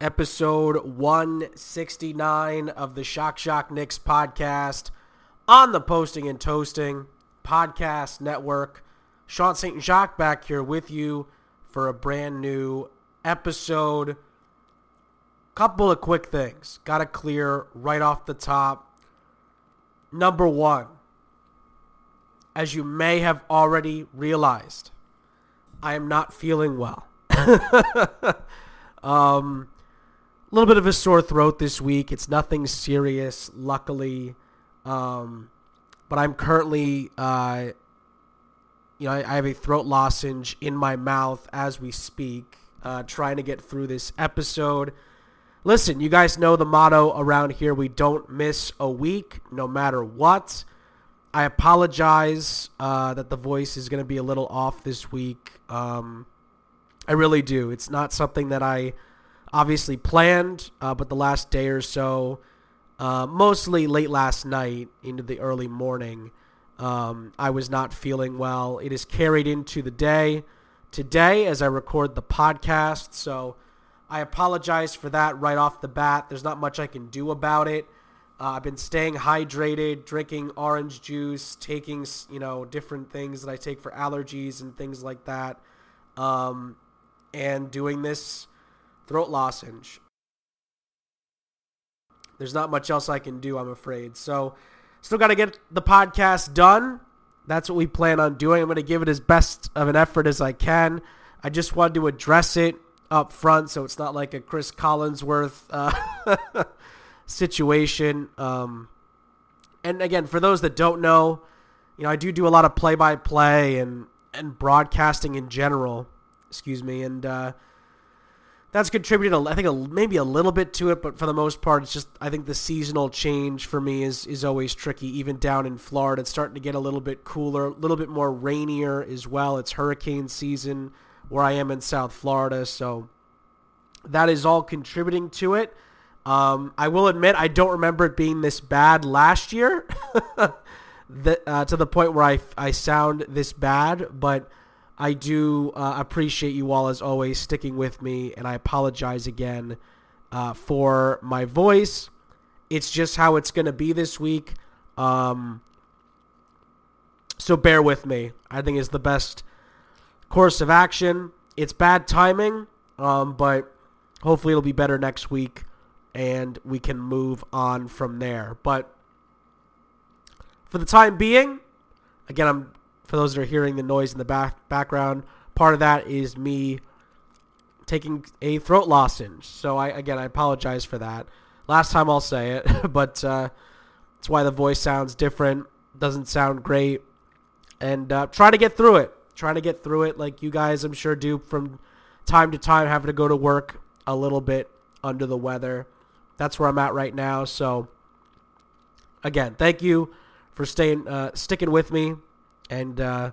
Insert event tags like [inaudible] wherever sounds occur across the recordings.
episode 169 of the Shock Shock Knicks podcast on the Posting and Toasting podcast network. Sean St. Jacques back here with you for a brand new episode. Couple of quick things. Got to clear right off the top. Number one, as you may have already realized, I am not feeling well. [laughs] um, a little bit of a sore throat this week. It's nothing serious, luckily. Um, but I'm currently, uh, you know, I, I, have a throat lozenge in my mouth as we speak, uh, trying to get through this episode. Listen, you guys know the motto around here. We don't miss a week, no matter what. I apologize uh, that the voice is going to be a little off this week. Um, I really do. It's not something that I obviously planned, uh, but the last day or so, uh, mostly late last night into the early morning, um, I was not feeling well. It is carried into the day today as I record the podcast. So I apologize for that right off the bat. There's not much I can do about it. Uh, I've been staying hydrated, drinking orange juice, taking you know different things that I take for allergies and things like that, um, and doing this throat lozenge. There's not much else I can do, I'm afraid. So, still got to get the podcast done. That's what we plan on doing. I'm going to give it as best of an effort as I can. I just wanted to address it up front so it's not like a Cris Collinsworth uh, [laughs] situation. Um, and again, for those that don't know, you know, I do do a lot of play-by-play and and broadcasting in general. Excuse me, and uh, that's contributed, I think, a, maybe a little bit to it, but for the most part, it's just I think the seasonal change for me is is always tricky. Even down in Florida, it's starting to get a little bit cooler, a little bit more rainier as well. It's hurricane season where I am in South Florida, so that is all contributing to it. Um, I will admit I don't remember it being this bad last year, [laughs] the, uh, to the point where I I sound this bad, but I do uh, appreciate you all as always sticking with me, and I apologize again uh, for my voice. It's just how it's going to be this week. Um, so bear with me. I think is the best course of action. It's bad timing, um, but hopefully it'll be better next week, and we can move on from there. But for the time being, again, I'm for those that are hearing the noise in the back background, part of that is me taking a throat lozenge. So I again I apologize for that. Last time I'll say it, [laughs] but uh, that's why the voice sounds different. Doesn't sound great, and uh, trying to get through it. Trying to get through it, like you guys, I'm sure, do from time to time. Having to go to work a little bit under the weather. That's where I'm at right now. So, again, thank you for staying, uh, sticking with me, and uh,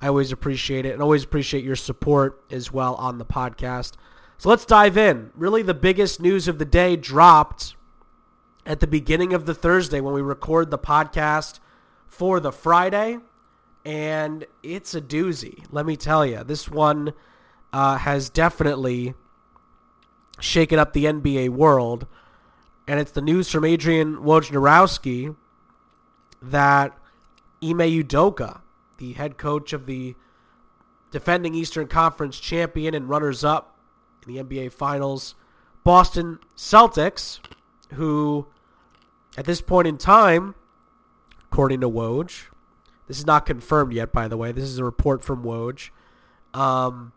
I always appreciate it, and always appreciate your support as well on the podcast. So let's dive in. Really, the biggest news of the day dropped at the beginning of the Thursday when we record the podcast for the Friday, and it's a doozy. Let me tell you, this one uh, has definitely shaken up the NBA world, and it's the news from Adrian Wojnarowski that Ime Udoka, the head coach of the defending Eastern Conference champion and runners-up in the NBA Finals, Boston Celtics, who at this point in time, according to Woj, this is not confirmed yet, by the way. This is a report from Woj. Um,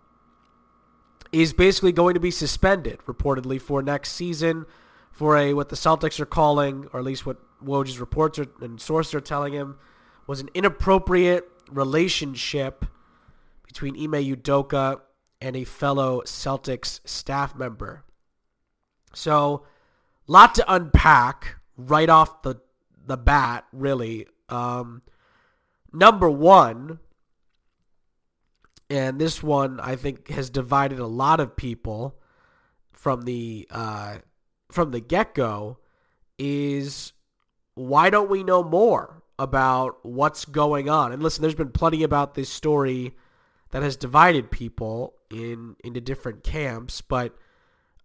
is basically going to be suspended, reportedly, for next season for a what the Celtics are calling, or at least what Woj's reports are, and sources are telling him, was an inappropriate relationship between Ime Udoka and a fellow Celtics staff member. So, lot to unpack right off the the bat, really. Um, number one, and this one I think has divided a lot of people from the uh, from the get go, is why don't we know more about what's going on? And listen, there's been plenty about this story that has divided people in into different camps, but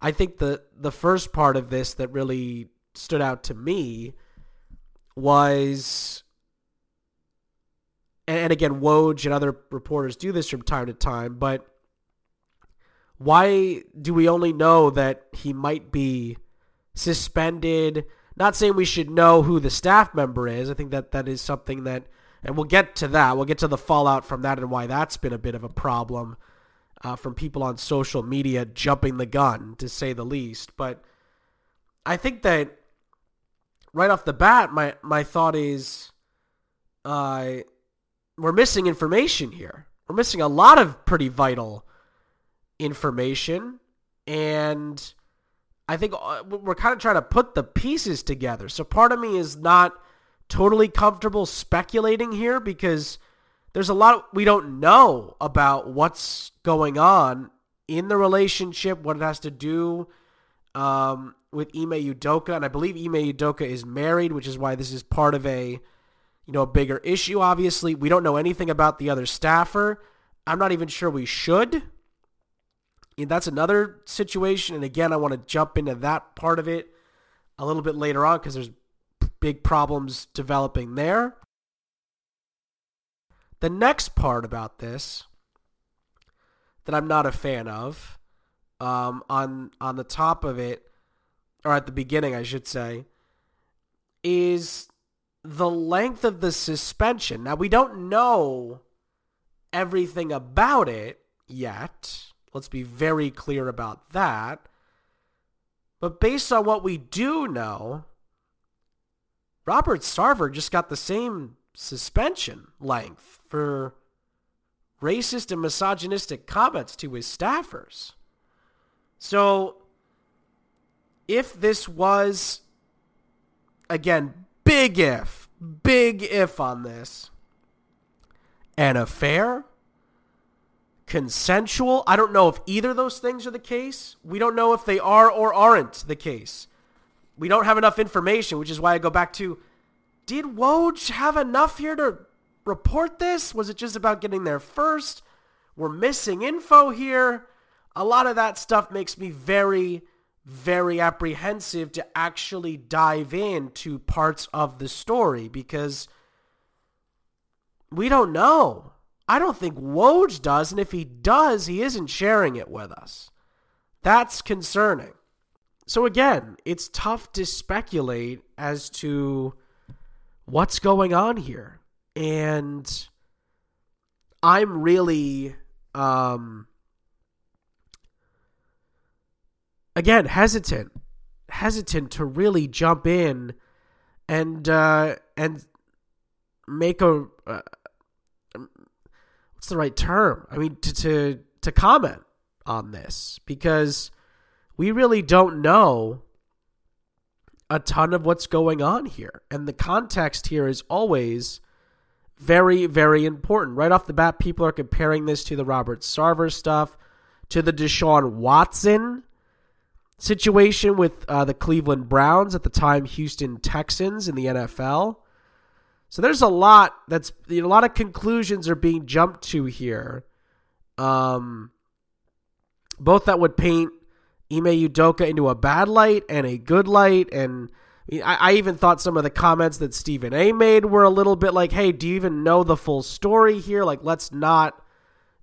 I think the the first part of this that really stood out to me was and again Woj and other reporters do this from time to time, but why do we only know that he might be suspended? Not saying we should know who the staff member is. I think that that is something that and we'll get to that. We'll get to the fallout from that and why that's been a bit of a problem uh, from people on social media jumping the gun, to say the least. But I think that right off the bat, my, my thought is uh, we're missing information here. We're missing a lot of pretty vital information. And I think uh, we're kind of trying to put the pieces together. So part of me is not – totally comfortable speculating here because there's a lot we don't know about what's going on in the relationship, what it has to do um, with Ime Udoka, and I believe Ime Udoka is married, which is why this is part of a you know a bigger issue. Obviously, we don't know anything about the other staffer. I'm not even sure we should. That's another situation, and again, I want to jump into that part of it a little bit later on because there's big problems developing there. The next part about this that I'm not a fan of, um, on on the top of it, or at the beginning, I should say, is the length of the suspension. Now we don't know everything about it yet. Let's be very clear about that. But based on what we do know, Robert Sarver just got the same suspension length for racist and misogynistic comments to his staffers. So if this was, again, big if, big if on this, an affair, consensual, I don't know if either those things are the case. We don't know if they are or aren't the case we don't have enough information, which is why I go back to did Woj have enough here to report this? Was it just about getting there first? We're missing info here. A lot of that stuff makes me very, very apprehensive to actually dive into parts of the story because we don't know. I don't think Woj does, and if he does, he isn't sharing it with us. That's concerning. So again, it's tough to speculate as to what's going on here. And I'm really um again hesitant hesitant to really jump in and uh, and make a uh, what's the right term? I mean to to to comment on this because we really don't know a ton of what's going on here. And the context here is always very, very important. Right off the bat, people are comparing this to the Robert Sarver stuff, to the Deshaun Watson situation with uh, the Cleveland Browns at the time, Houston Texans in the NFL. So there's a lot that's you know, a lot of conclusions are being jumped to here. Um, both that would paint Ime Udoka into a bad light and a good light, and I, I even thought some of the comments that Stephen A. made were a little bit like, "Hey, do you even know the full story here? Like, let's not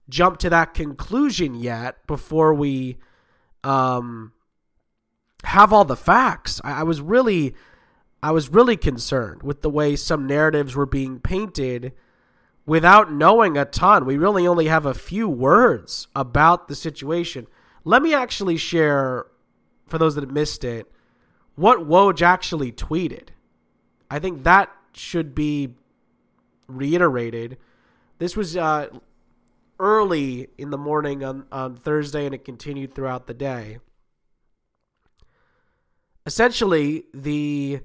jump to that conclusion yet before we um have all the facts. I, I was really I was really concerned with the way some narratives were being painted without knowing a ton. We really only have a few words about the situation. Let me actually share, for those that missed it, what Woj actually tweeted. I think that should be reiterated. This was uh, early in the morning on, on Thursday, and it continued throughout the day essentially the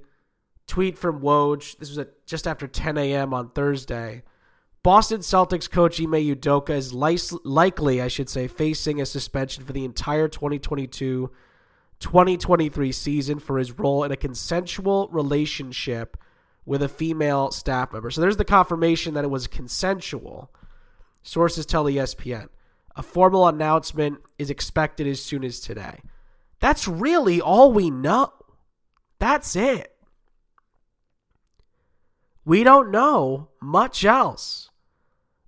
tweet from Woj. This was at just after 10 a.m. on Thursday. Boston Celtics coach Ime Udoka is likely, I should say, facing a suspension for the entire 2022 2023 season for his role in a consensual relationship with a female staff member. So there's the confirmation that it was consensual. Sources tell ESPN. A formal announcement is expected as soon as today. That's really all we know. That's it. We don't know much else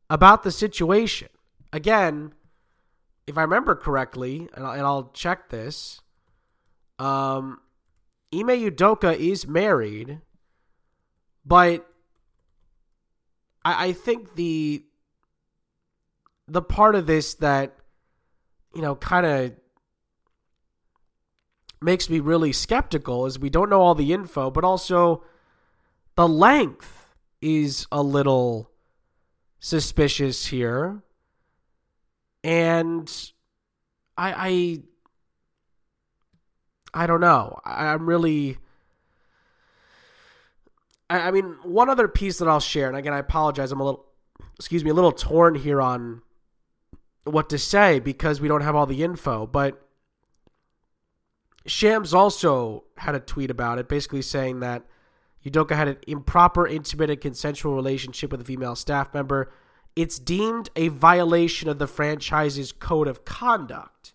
about the situation. Again, if I remember correctly, and I'll, and I'll check this, um, Ime Udoka is married, but I, I think the the part of this that you know kind of makes me really skeptical is we don't know all the info, but also the length is a little suspicious here. And I I I don't know. I, I'm really I, I mean, one other piece that I'll share, and again I apologize, I'm a little excuse me, a little torn here on what to say because we don't have all the info, but Shams also had a tweet about it, basically saying that Udoka had an improper, intimate, and consensual relationship with a female staff member. It's deemed a violation of the franchise's code of conduct.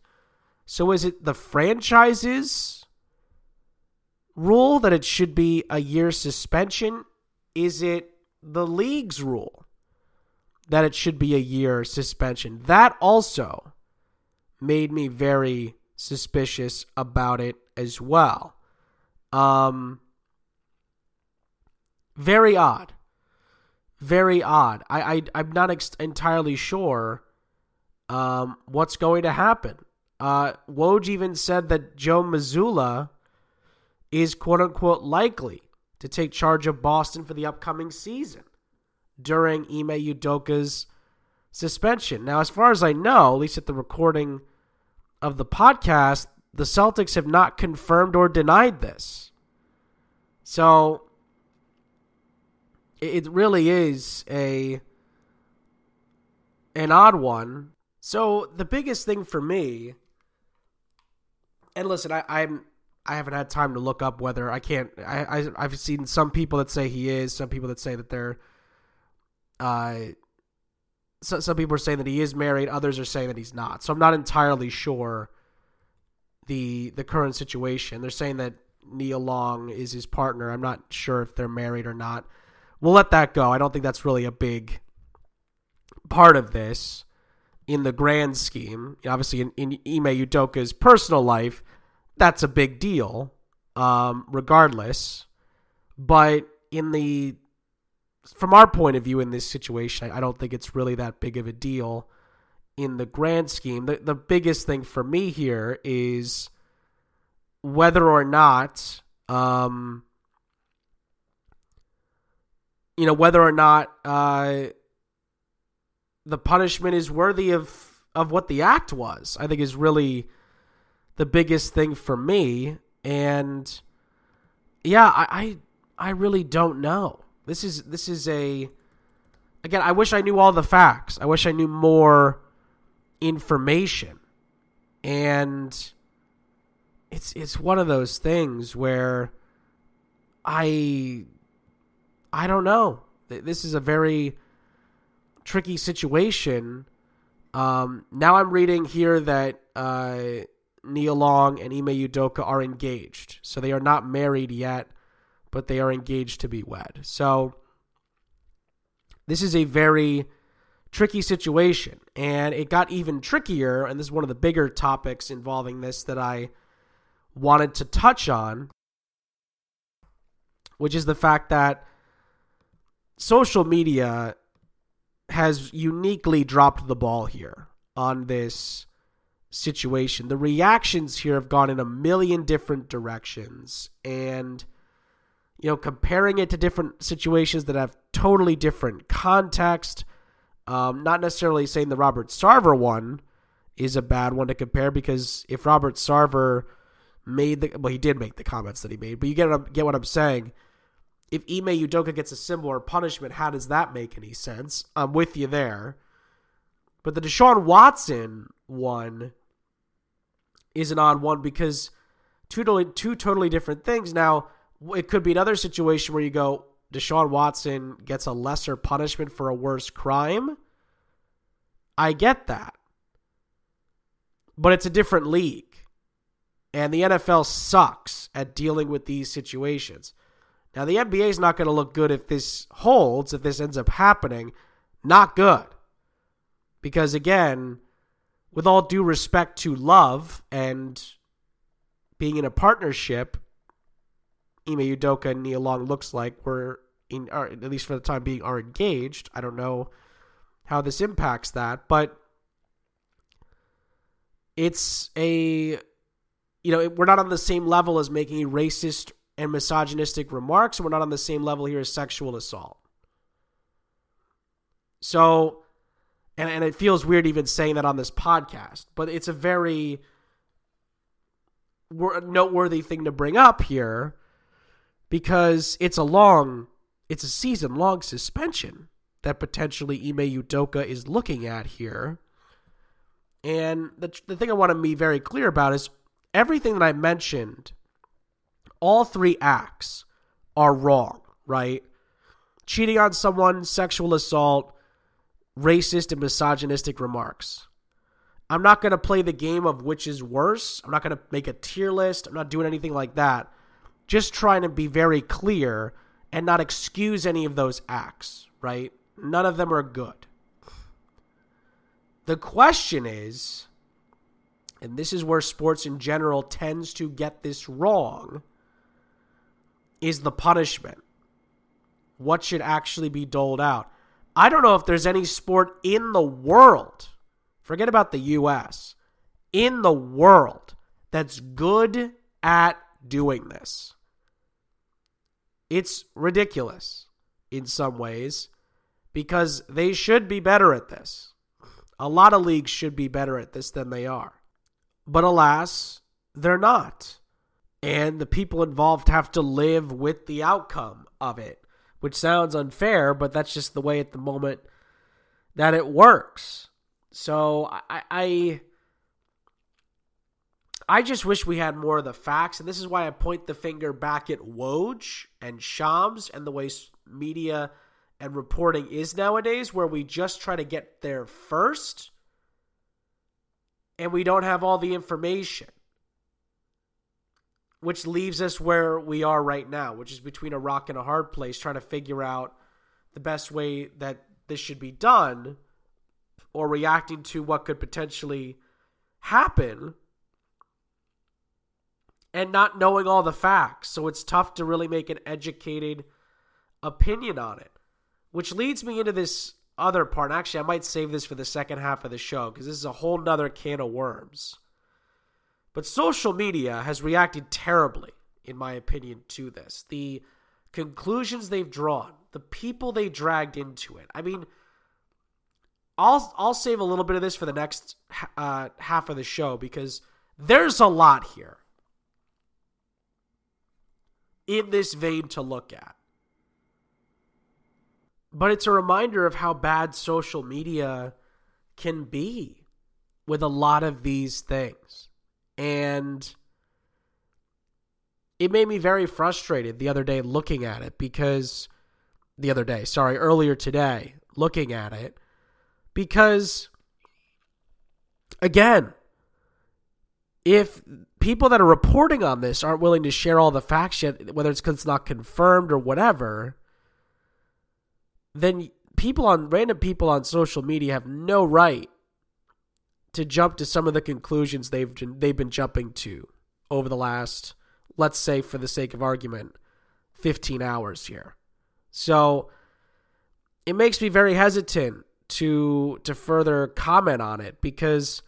So is it the franchise's rule that it should be a year suspension? Is it the league's rule that it should be a year suspension? That also made me very suspicious about it as well. Um, very odd. Very odd. I, I I'm not ex- entirely sure um, what's going to happen. Uh, Woj even said that Joe Mazzulla is quote unquote likely to take charge of Boston for the upcoming season during Ime Udoka's suspension. Now, as far as I know, at least at the recording of the podcast, the Celtics have not confirmed or denied this. So it really is a an odd one. So the biggest thing for me, and listen, I, I'm I haven't had time to look up whether I can't. I, I have seen some people that say he is, some people that say that they're. Uh, so, some people are saying that he is married, others are saying that he's not. So I'm not entirely sure the the current situation. They're saying that Nia Long is his partner. I'm not sure if they're married or not. We'll let that go. I don't think that's really a big part of this in the grand scheme. Obviously, in, in Ime Udoka's personal life, that's a big deal, um, regardless. But in the from our point of view in this situation, I don't think it's really that big of a deal in the grand scheme. The the biggest thing for me here is whether or not, um, you know, whether or not uh, the punishment is worthy of of what the act was. I think is really the biggest thing for me. And yeah, I, I I really don't know. This is this is a again, I wish I knew all the facts. I wish I knew more information. And it's it's one of those things where I I don't know. This is a very tricky situation. Um, now I'm reading here that uh, Nia Long and Ime Udoka are engaged. So they are not married yet, but they are engaged to be wed. So this is a very tricky situation. And it got even trickier. And this is one of the bigger topics involving this that I wanted to touch on, which is the fact that social media has uniquely dropped the ball here on this situation. The reactions here have gone in a million different directions and you know comparing it to different situations that have totally different context um, not necessarily saying the Robert Sarver one is a bad one to compare because if Robert Sarver made the well he did make the comments that he made but you get get what I'm saying if Ime Udoka gets a similar punishment, how does that make any sense? I'm with you there. But the Deshaun Watson one is an odd one because two totally, two totally different things. Now, it could be another situation where you go, Deshaun Watson gets a lesser punishment for a worse crime. I get that. But it's a different league. And the NFL sucks at dealing with these situations. Now, the NBA is not going to look good if this holds, if this ends up happening. Not good. Because, again, with all due respect to love and being in a partnership, Ime Udoka and Nia Long looks like we're in, or at least for the time being, are engaged. I don't know how this impacts that, but it's a, you know, we're not on the same level as making a racist and misogynistic remarks. We're not on the same level here as sexual assault. So, and, and it feels weird even saying that on this podcast, but it's a very noteworthy thing to bring up here because it's a long, it's a season long suspension that potentially Ime Udoka is looking at here. And the, the thing I want to be very clear about is everything that I mentioned all three acts are wrong, right? Cheating on someone, sexual assault, racist and misogynistic remarks. I'm not going to play the game of which is worse. I'm not going to make a tier list. I'm not doing anything like that. Just trying to be very clear and not excuse any of those acts, right? None of them are good. The question is, and this is where sports in general tends to get this wrong is the punishment. What should actually be doled out? I don't know if there's any sport in the world, forget about the US, in the world that's good at doing this. It's ridiculous in some ways because they should be better at this. A lot of leagues should be better at this than they are. But alas, they're not and the people involved have to live with the outcome of it, which sounds unfair, but that's just the way at the moment that it works. So I, I, I just wish we had more of the facts, and this is why I point the finger back at Woj and Shams and the way media and reporting is nowadays, where we just try to get there first, and we don't have all the information which leaves us where we are right now, which is between a rock and a hard place, trying to figure out the best way that this should be done or reacting to what could potentially happen and not knowing all the facts. So it's tough to really make an educated opinion on it, which leads me into this other part. Actually, I might save this for the second half of the show because this is a whole nother can of worms. But social media has reacted terribly, in my opinion, to this. The conclusions they've drawn, the people they dragged into it. I mean, I'll I'll save a little bit of this for the next uh, half of the show because there's a lot here in this vein to look at. But it's a reminder of how bad social media can be with a lot of these things. And it made me very frustrated the other day looking at it because the other day, sorry, earlier today, looking at it because again, if people that are reporting on this aren't willing to share all the facts yet, whether it's because it's not confirmed or whatever, then people on random people on social media have no right to jump to some of the conclusions they've they've been jumping to over the last, let's say, for the sake of argument, 15 hours here. So it makes me very hesitant to to further comment on it because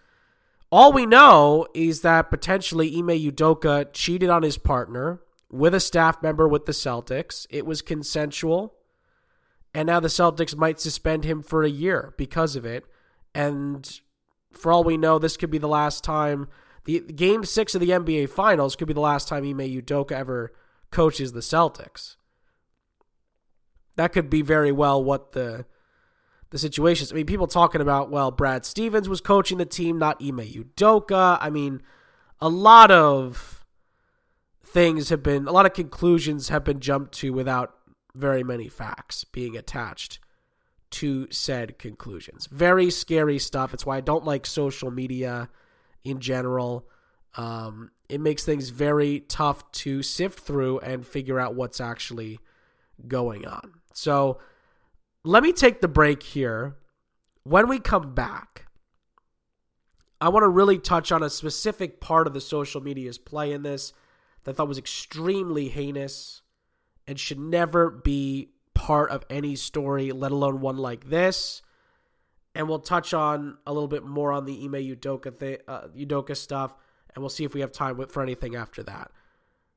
all we know is that potentially Ime Udoka cheated on his partner with a staff member with the Celtics. It was consensual. And now the Celtics might suspend him for a year because of it. And for all we know, this could be the last time. The game six of the NBA Finals could be the last time Ime Udoka ever coaches the Celtics. That could be very well what the the situations. I mean, people talking about well, Brad Stevens was coaching the team, not Ime Udoka. I mean, a lot of things have been, a lot of conclusions have been jumped to without very many facts being attached to said conclusions. Very scary stuff. It's why I don't like social media in general. Um, it makes things very tough to sift through and figure out what's actually going on. So let me take the break here. When we come back, I want to really touch on a specific part of the social media's play in this that I thought was extremely heinous and should never be part of any story, let alone one like this. And we'll touch on a little bit more on the Ime Udoka, th- uh, Udoka stuff, and we'll see if we have time for anything after that.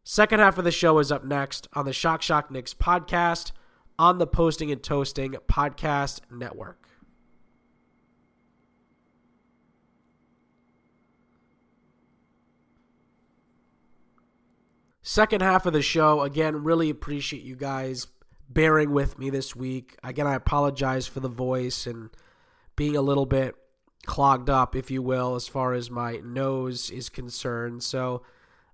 Second half of the show is up next on the Shock Shock Knicks podcast on the Posting and Toasting podcast network. Second half of the show, again, really appreciate you guys bearing with me this week. Again, I apologize for the voice and being a little bit clogged up, if you will, as far as my nose is concerned. So,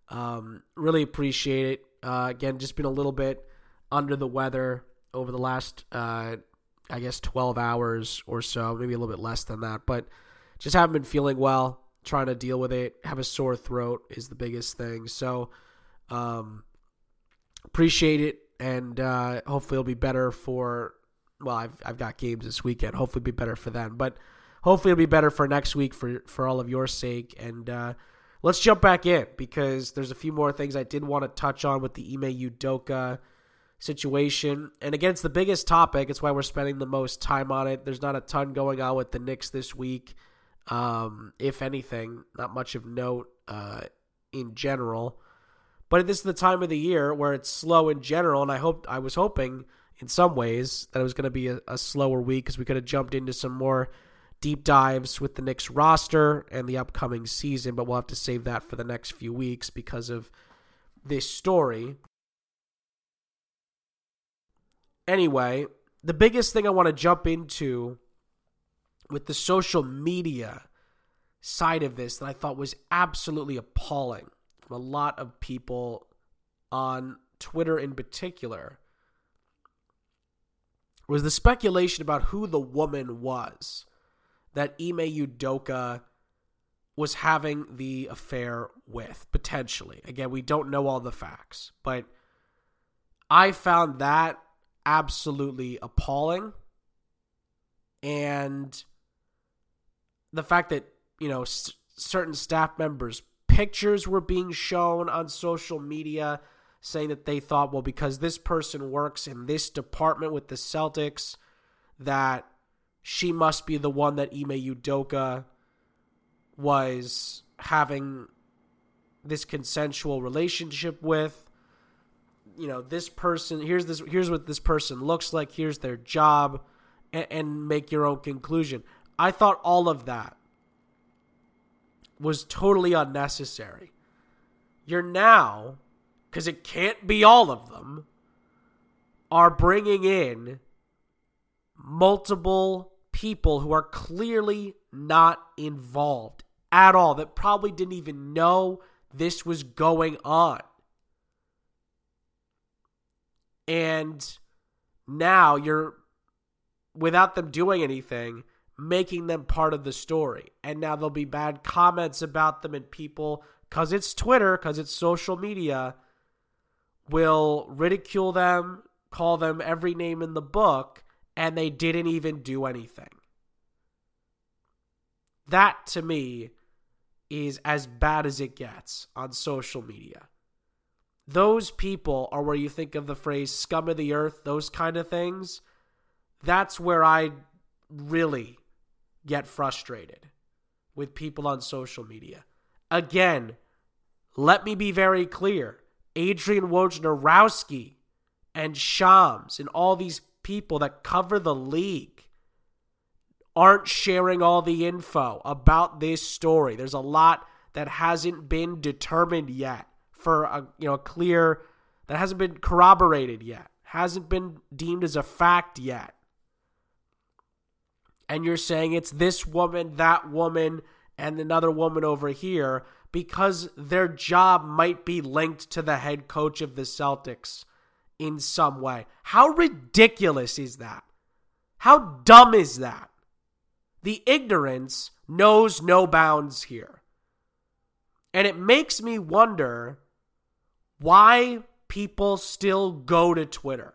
um, really appreciate it. Uh, again, just been a little bit under the weather over the last, uh, I guess, 12 hours or so, maybe a little bit less than that. But just haven't been feeling well, trying to deal with it. Have a sore throat is the biggest thing. So, um, appreciate it, and uh, hopefully it'll be better for. Well, I've I've got games this weekend. Hopefully, it'll be better for them, but hopefully it'll be better for next week for for all of your sake. And uh, let's jump back in because there's a few more things I did want to touch on with the Ime Udoka situation. And again, it's the biggest topic. It's why we're spending the most time on it. There's not a ton going on with the Knicks this week. Um, if anything, not much of note uh, in general. But this is the time of the year where it's slow in general, and I hope I was hoping in some ways that it was going to be a, a slower week because we could have jumped into some more deep dives with the Knicks roster and the upcoming season. But we'll have to save that for the next few weeks because of this story. Anyway, the biggest thing I want to jump into with the social media side of this that I thought was absolutely appalling a lot of people on Twitter in particular was the speculation about who the woman was that Ime Udoka was having the affair with, potentially. Again, we don't know all the facts, but I found that absolutely appalling. And the fact that, you know, s- certain staff members' pictures were being shown on social media saying that they thought, well, because this person works in this department with the Celtics, that she must be the one that Ime Udoka was having this consensual relationship with. You know this person here's this here's what this person looks like here's their job and, and make your own conclusion. I thought all of that was totally unnecessary you're now because it can't be all of them are bringing in multiple people who are clearly not involved at all that probably didn't even know this was going on. And now you're, without them doing anything, making them part of the story. And now there'll be bad comments about them, and people, because it's Twitter, because it's social media, will ridicule them, call them every name in the book, and they didn't even do anything. That to me is as bad as it gets on social media. Those people are where you think of the phrase scum of the earth, those kind of things. That's where I really get frustrated with people on social media. Again, let me be very clear. Adrian Wojnarowski and Shams and all these people that cover the league aren't sharing all the info about this story. There's a lot that hasn't been determined yet for a you know a clear that hasn't been corroborated yet, hasn't been deemed as a fact yet. And you're saying it's this woman, that woman, and another woman over here because their job might be linked to the head coach of the Celtics in some way. How ridiculous is that? How dumb is that? The ignorance knows no bounds here. And it makes me wonder why people still go to Twitter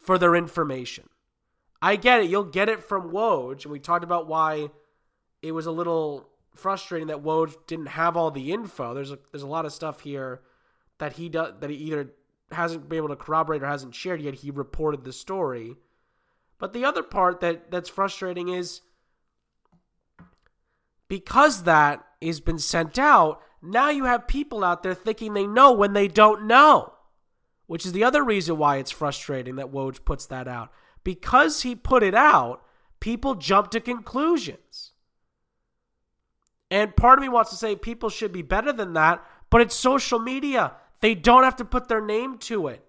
for their information. I get it. You'll get it from Woj. And we talked about why it was a little frustrating that Woj didn't have all the info. There's a, there's a lot of stuff here that he does that he either hasn't been able to corroborate or hasn't shared yet. He reported the story. But the other part that that's frustrating is because that has been sent out, now you have people out there thinking they know when they don't know. Which is the other reason why it's frustrating that Woj puts that out. Because he put it out, people jump to conclusions. And part of me wants to say people should be better than that, but it's social media. They don't have to put their name to it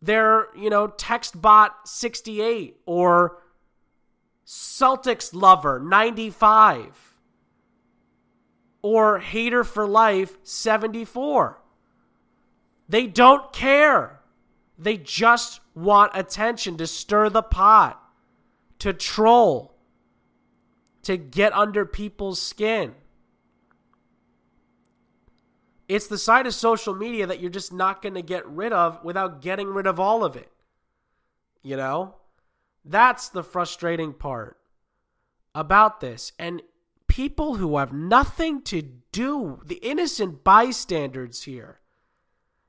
They're, you know, text bot 68 or Celtics lover 95 or hater for life 74. They don't care. They just want attention to stir the pot, to troll, to get under people's skin. It's the side of social media that you're just not going to get rid of without getting rid of all of it. You know? That's the frustrating part about this. And people who have nothing to do, the innocent bystanders here,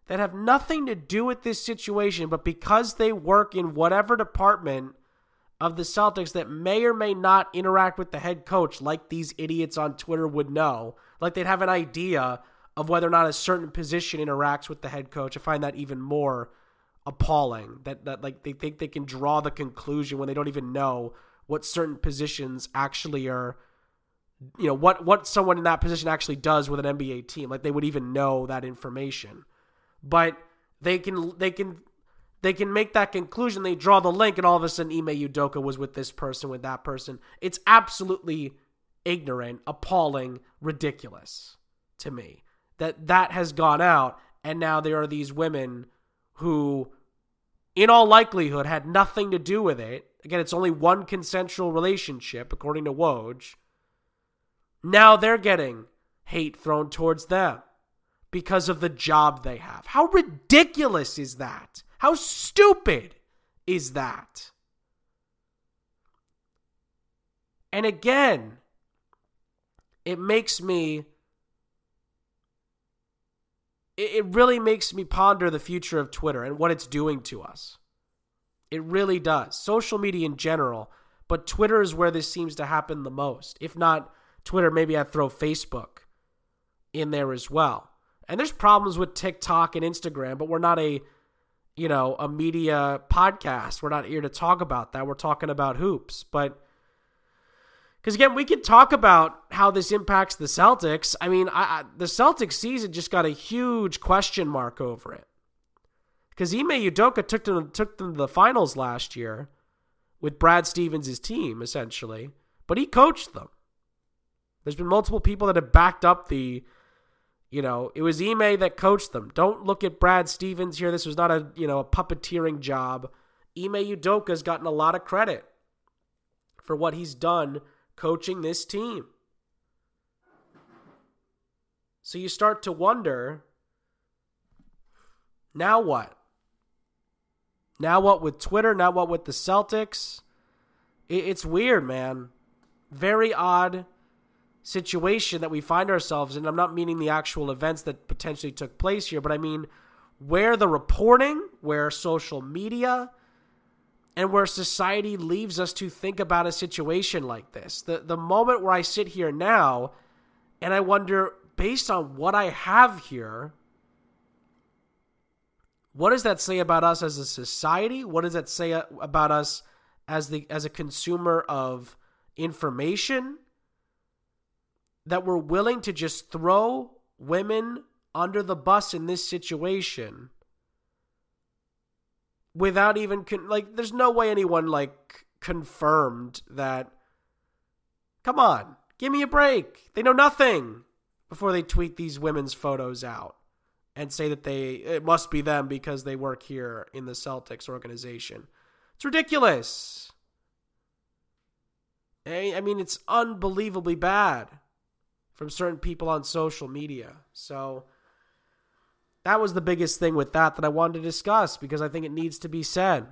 that have nothing to do with this situation, but because they work in whatever department of the Celtics that may or may not interact with the head coach, like these idiots on Twitter would know, like they'd have an idea of whether or not a certain position interacts with the head coach. I find that even more appalling. That that like they think they can draw the conclusion when they don't even know what certain positions actually are you know what what someone in that position actually does with an NBA team. Like they would even know that information. But they can they can they can make that conclusion. They draw the link, and all of a sudden, Ime Udoka was with this person, with that person. It's absolutely ignorant, appalling, ridiculous to me that that has gone out and now there are these women who in all likelihood had nothing to do with it again it's only one consensual relationship according to woj now they're getting hate thrown towards them because of the job they have how ridiculous is that how stupid is that and again it makes me it really makes me ponder the future of Twitter and what it's doing to us. It really does. Social media in general, but Twitter is where this seems to happen the most. If not Twitter, maybe I'd throw Facebook in there as well. And there's problems with TikTok and Instagram, but we're not a you know, a media podcast. We're not here to talk about that. We're talking about hoops. But because again, we could talk about how this impacts the Celtics. I mean, I, I, the Celtics season just got a huge question mark over it. Because Ime Udoka took them took them to the finals last year with Brad Stevens' team, essentially, but he coached them. There's been multiple people that have backed up the you know, it was Ime that coached them. Don't look at Brad Stevens here. This was not a, you know, a puppeteering job. Ime Udoka's gotten a lot of credit for what he's done coaching this team. So you start to wonder now what? Now what with Twitter? Now what with the Celtics? It's weird, man. Very odd situation that we find ourselves in. I'm not meaning the actual events that potentially took place here, but I mean where the reporting, where social media, and where society leaves us to think about a situation like this. The the moment where I sit here now and I wonder based on what I have here, what does that say about us as a society? What does that say uh, about us as the as a consumer of information? That we're willing to just throw women under the bus in this situation without even con- like there's no way anyone like confirmed that come on give me a break. They know nothing before they tweet these women's photos out and say that they it must be them because they work here in the Celtics organization. It's ridiculous. I mean it's unbelievably bad from certain people on social media. So that was the biggest thing with that that I wanted to discuss because I think it needs to be said.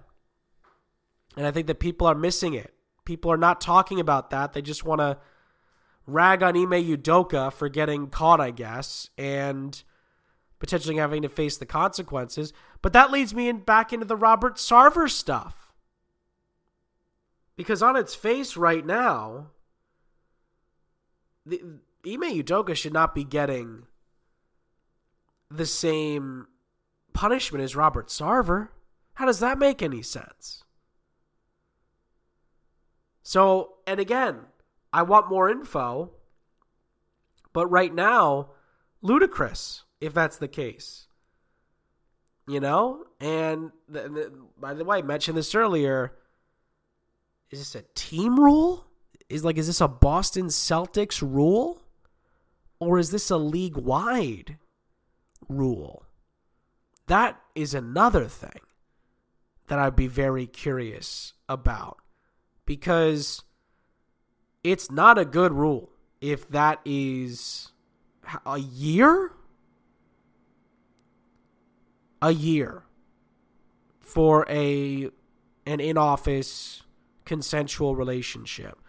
And I think that people are missing it. People are not talking about that. They just want to rag on Ime Udoka for getting caught, I guess, and potentially having to face the consequences. But that leads me in back into the Robert Sarver stuff. Because on its face right now, the Ime Udoka should not be getting the same punishment as Robert Sarver. How does that make any sense? So, and again, I want more info, but right now, ludicrous if that's the case. You know? And the, the, by the way, I mentioned this earlier. Is this a team rule? Is like is this a Boston Celtics rule? Or is this a league wide rule? That is another thing that I'd be very curious about because it's not a good rule if that is a year? A year for a an in-office consensual relationship.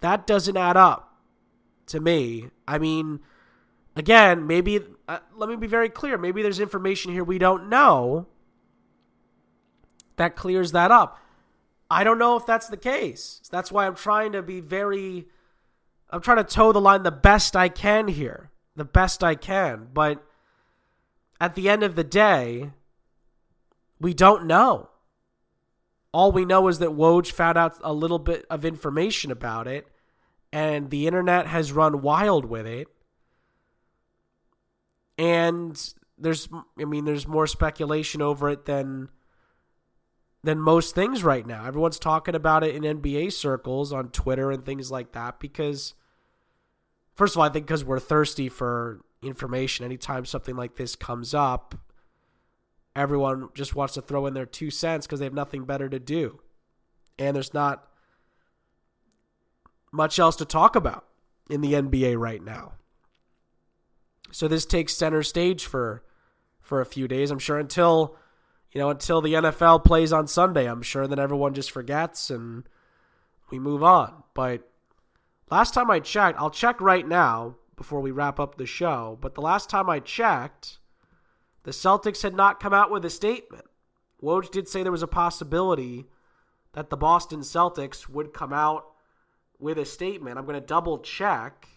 That doesn't add up to me. I mean again, maybe uh, let me be very clear. Maybe there's information here we don't know that clears that up. I don't know if that's the case. That's why I'm trying to be very I'm trying to toe the line the best I can here. The best I can, but at the end of the day, we don't know. All we know is that Woj found out a little bit of information about it, and the internet has run wild with it and there's I mean there's more speculation over it than than most things right now. Everyone's talking about it in NBA circles on Twitter and things like that because first of all, I think because we're thirsty for information anytime something like this comes up, everyone just wants to throw in their two cents because they have nothing better to do. And there's not much else to talk about in the NBA right now. So this takes center stage for for a few days. I'm sure until you know until the NFL plays on Sunday. I'm sure then everyone just forgets and we move on. But last time I checked, I'll check right now before we wrap up the show. But the last time I checked, the Celtics had not come out with a statement. Woj did say there was a possibility that the Boston Celtics would come out with a statement. I'm going to double check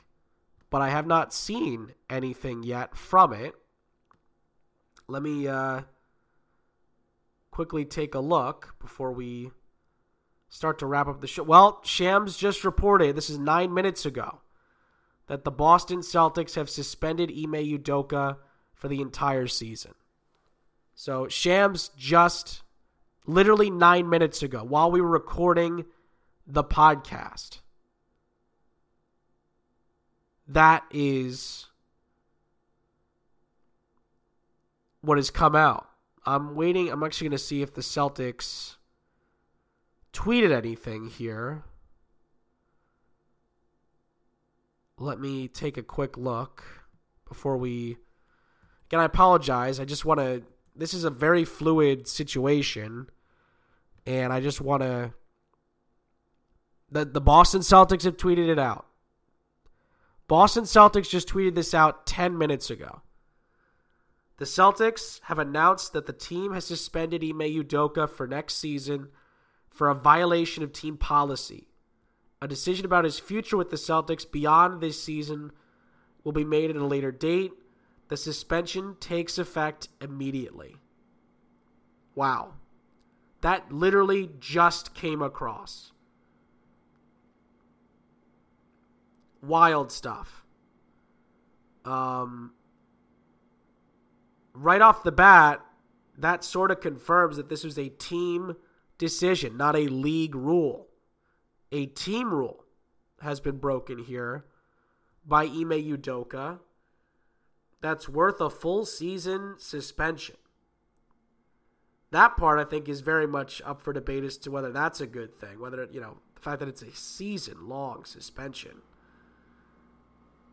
but I have not seen anything yet from it. Let me uh, quickly take a look before we start to wrap up the show. Well, Shams just reported, this is nine minutes ago, that the Boston Celtics have suspended Ime Udoka for the entire season. So Shams just literally nine minutes ago, while we were recording the podcast, that is what has come out. I'm waiting. I'm actually going to see if the Celtics tweeted anything here. Let me take a quick look before we. Again, I apologize. I just want to. This is a very fluid situation, and I just want to. The, the Boston Celtics have tweeted it out. Boston Celtics just tweeted this out 10 minutes ago. The Celtics have announced that the team has suspended Ime Udoka for next season for a violation of team policy. A decision about his future with the Celtics beyond this season will be made at a later date. The suspension takes effect immediately. Wow. That literally just came across. Wild stuff. Um, right off the bat, that sort of confirms that this was a team decision, not a league rule. A team rule has been broken here by Ime Udoka that's worth a full season suspension. That part I think is very much up for debate as to whether that's a good thing, whether you know, the fact that it's a season long suspension.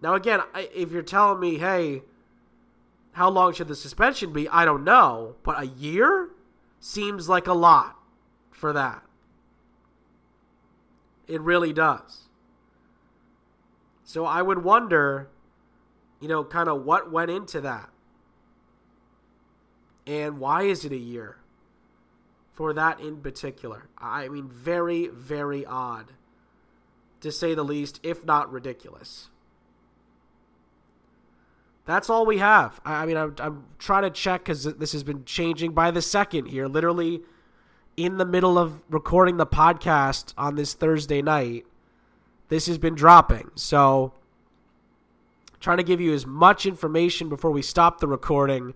Now again, if you're telling me, "Hey, how long should the suspension be? I don't know, but a year seems like a lot for that. It really does. So I would wonder, you know, kind of what went into that. And why is it a year for that in particular? I mean, very, very odd, to say the least, if not ridiculous. That's all we have. I mean, I'm, I'm trying to check because this has been changing by the second here. Literally, in the middle of recording the podcast on this Thursday night, this has been dropping. So, trying to give you as much information before we stop the recording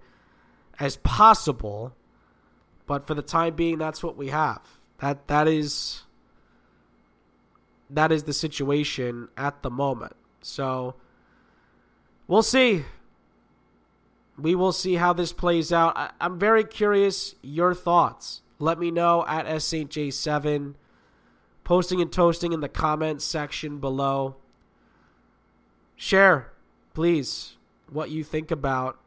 as possible. But for the time being, that's what we have. That that is that is the situation at the moment. So we'll see we will see how this plays out. I, am very curious your thoughts. Let me know at SJ7, posting and toasting in the comments section below. Share, please, what you think about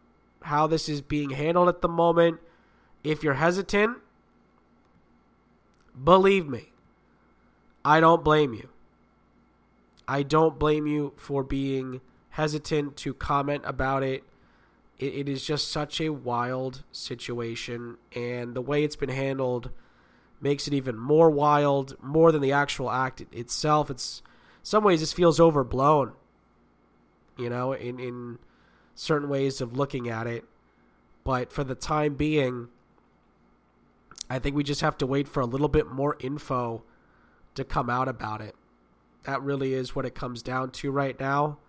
how this is being handled at the moment. If you're hesitant, believe me, I don't blame you. I don't blame you for being hesitant to comment about it it, it is just such a wild situation, and the way it's been handled makes it even more wild, more than the actual act itself. It's some ways this feels overblown. You know, in in certain ways of looking at it, but for the time being, I think we just have to wait for a little bit more info to come out about it. That really is what it comes down to right now.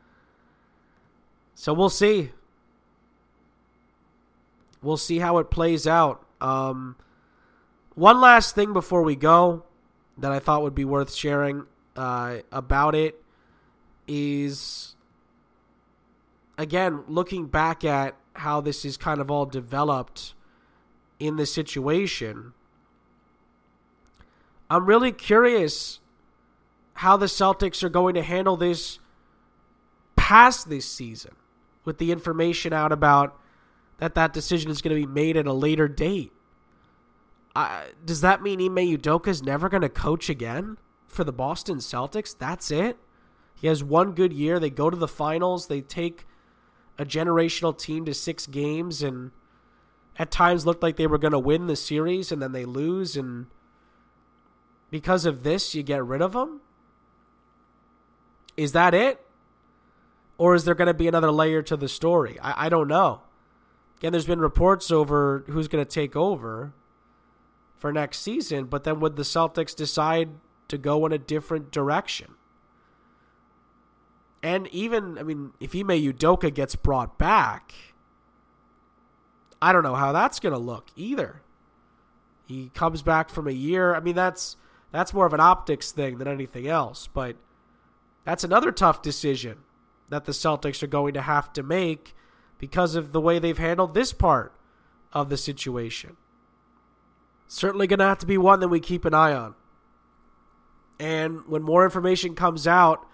So we'll see we'll see how it plays out. Um, one last thing before we go that I thought would be worth sharing uh, about it is, again, looking back at how this is kind of all developed in the situation. I'm really curious how the Celtics are going to handle this past this season with the information out about that that decision is going to be made at a later date. Uh, does that mean Ime Udoka is never going to coach again for the Boston Celtics? That's it. He has one good year. They go to the finals. They take a generational team to six games, and at times looked like they were going to win the series, and then they lose. And because of this, you get rid of him. Is that it? Or is there going to be another layer to the story? I, I don't know. Again, there's been reports over who's going to take over for next season, but then would the Celtics decide to go in a different direction? And even, I mean, if Ime Udoka gets brought back, I don't know how that's going to look either. He comes back from a year. I mean, that's that's more of an optics thing than anything else, but that's another tough decision that the Celtics are going to have to make because of the way they've handled this part of the situation. Certainly going to have to be one that we keep an eye on. And when more information comes out,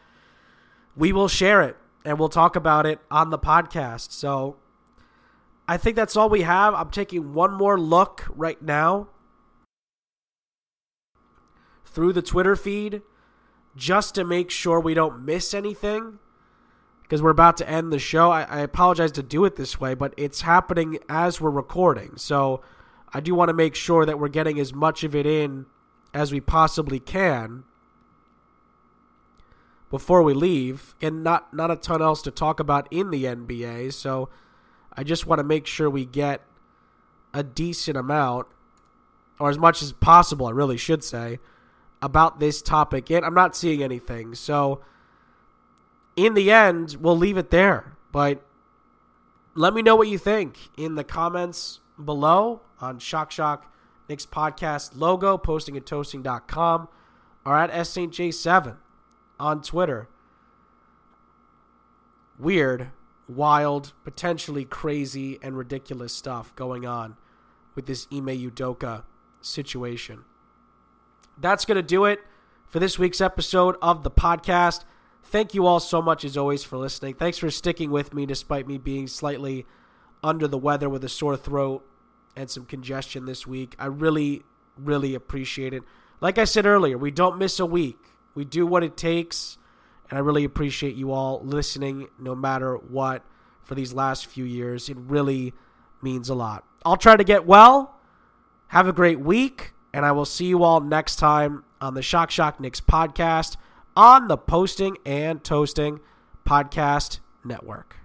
we will share it and we'll talk about it on the podcast. So I think that's all we have. I'm taking one more look right now through the Twitter feed just to make sure we don't miss anything because we're about to end the show. I, I, apologize to do it this way, but it's happening as we're recording. So I do want to make sure that we're getting as much of it in as we possibly can before we leave. And not, not a ton else to talk about in the NBA. So I just want to make sure we get a decent amount, or as much as possible, I really should say, about this topic. And I'm not seeing anything. So in the end, we'll leave it there. But let me know what you think in the comments below on Shock Shock Knicks podcast logo, posting at toasting.com, or at SSJ7 on Twitter. Weird, wild, potentially crazy, and ridiculous stuff going on with this Ime Udoka situation. That's going to do it for this week's episode of the podcast. Thank you all so much, as always, for listening. Thanks for sticking with me despite me being slightly under the weather with a sore throat and some congestion this week. I really, really appreciate it. Like I said earlier, we don't miss a week, we do what it takes. And I really appreciate you all listening no matter what for these last few years. It really means a lot. I'll try to get well. Have a great week. And I will see you all next time on the Shock Shock Knicks podcast on the Posting and Toasting Podcast Network.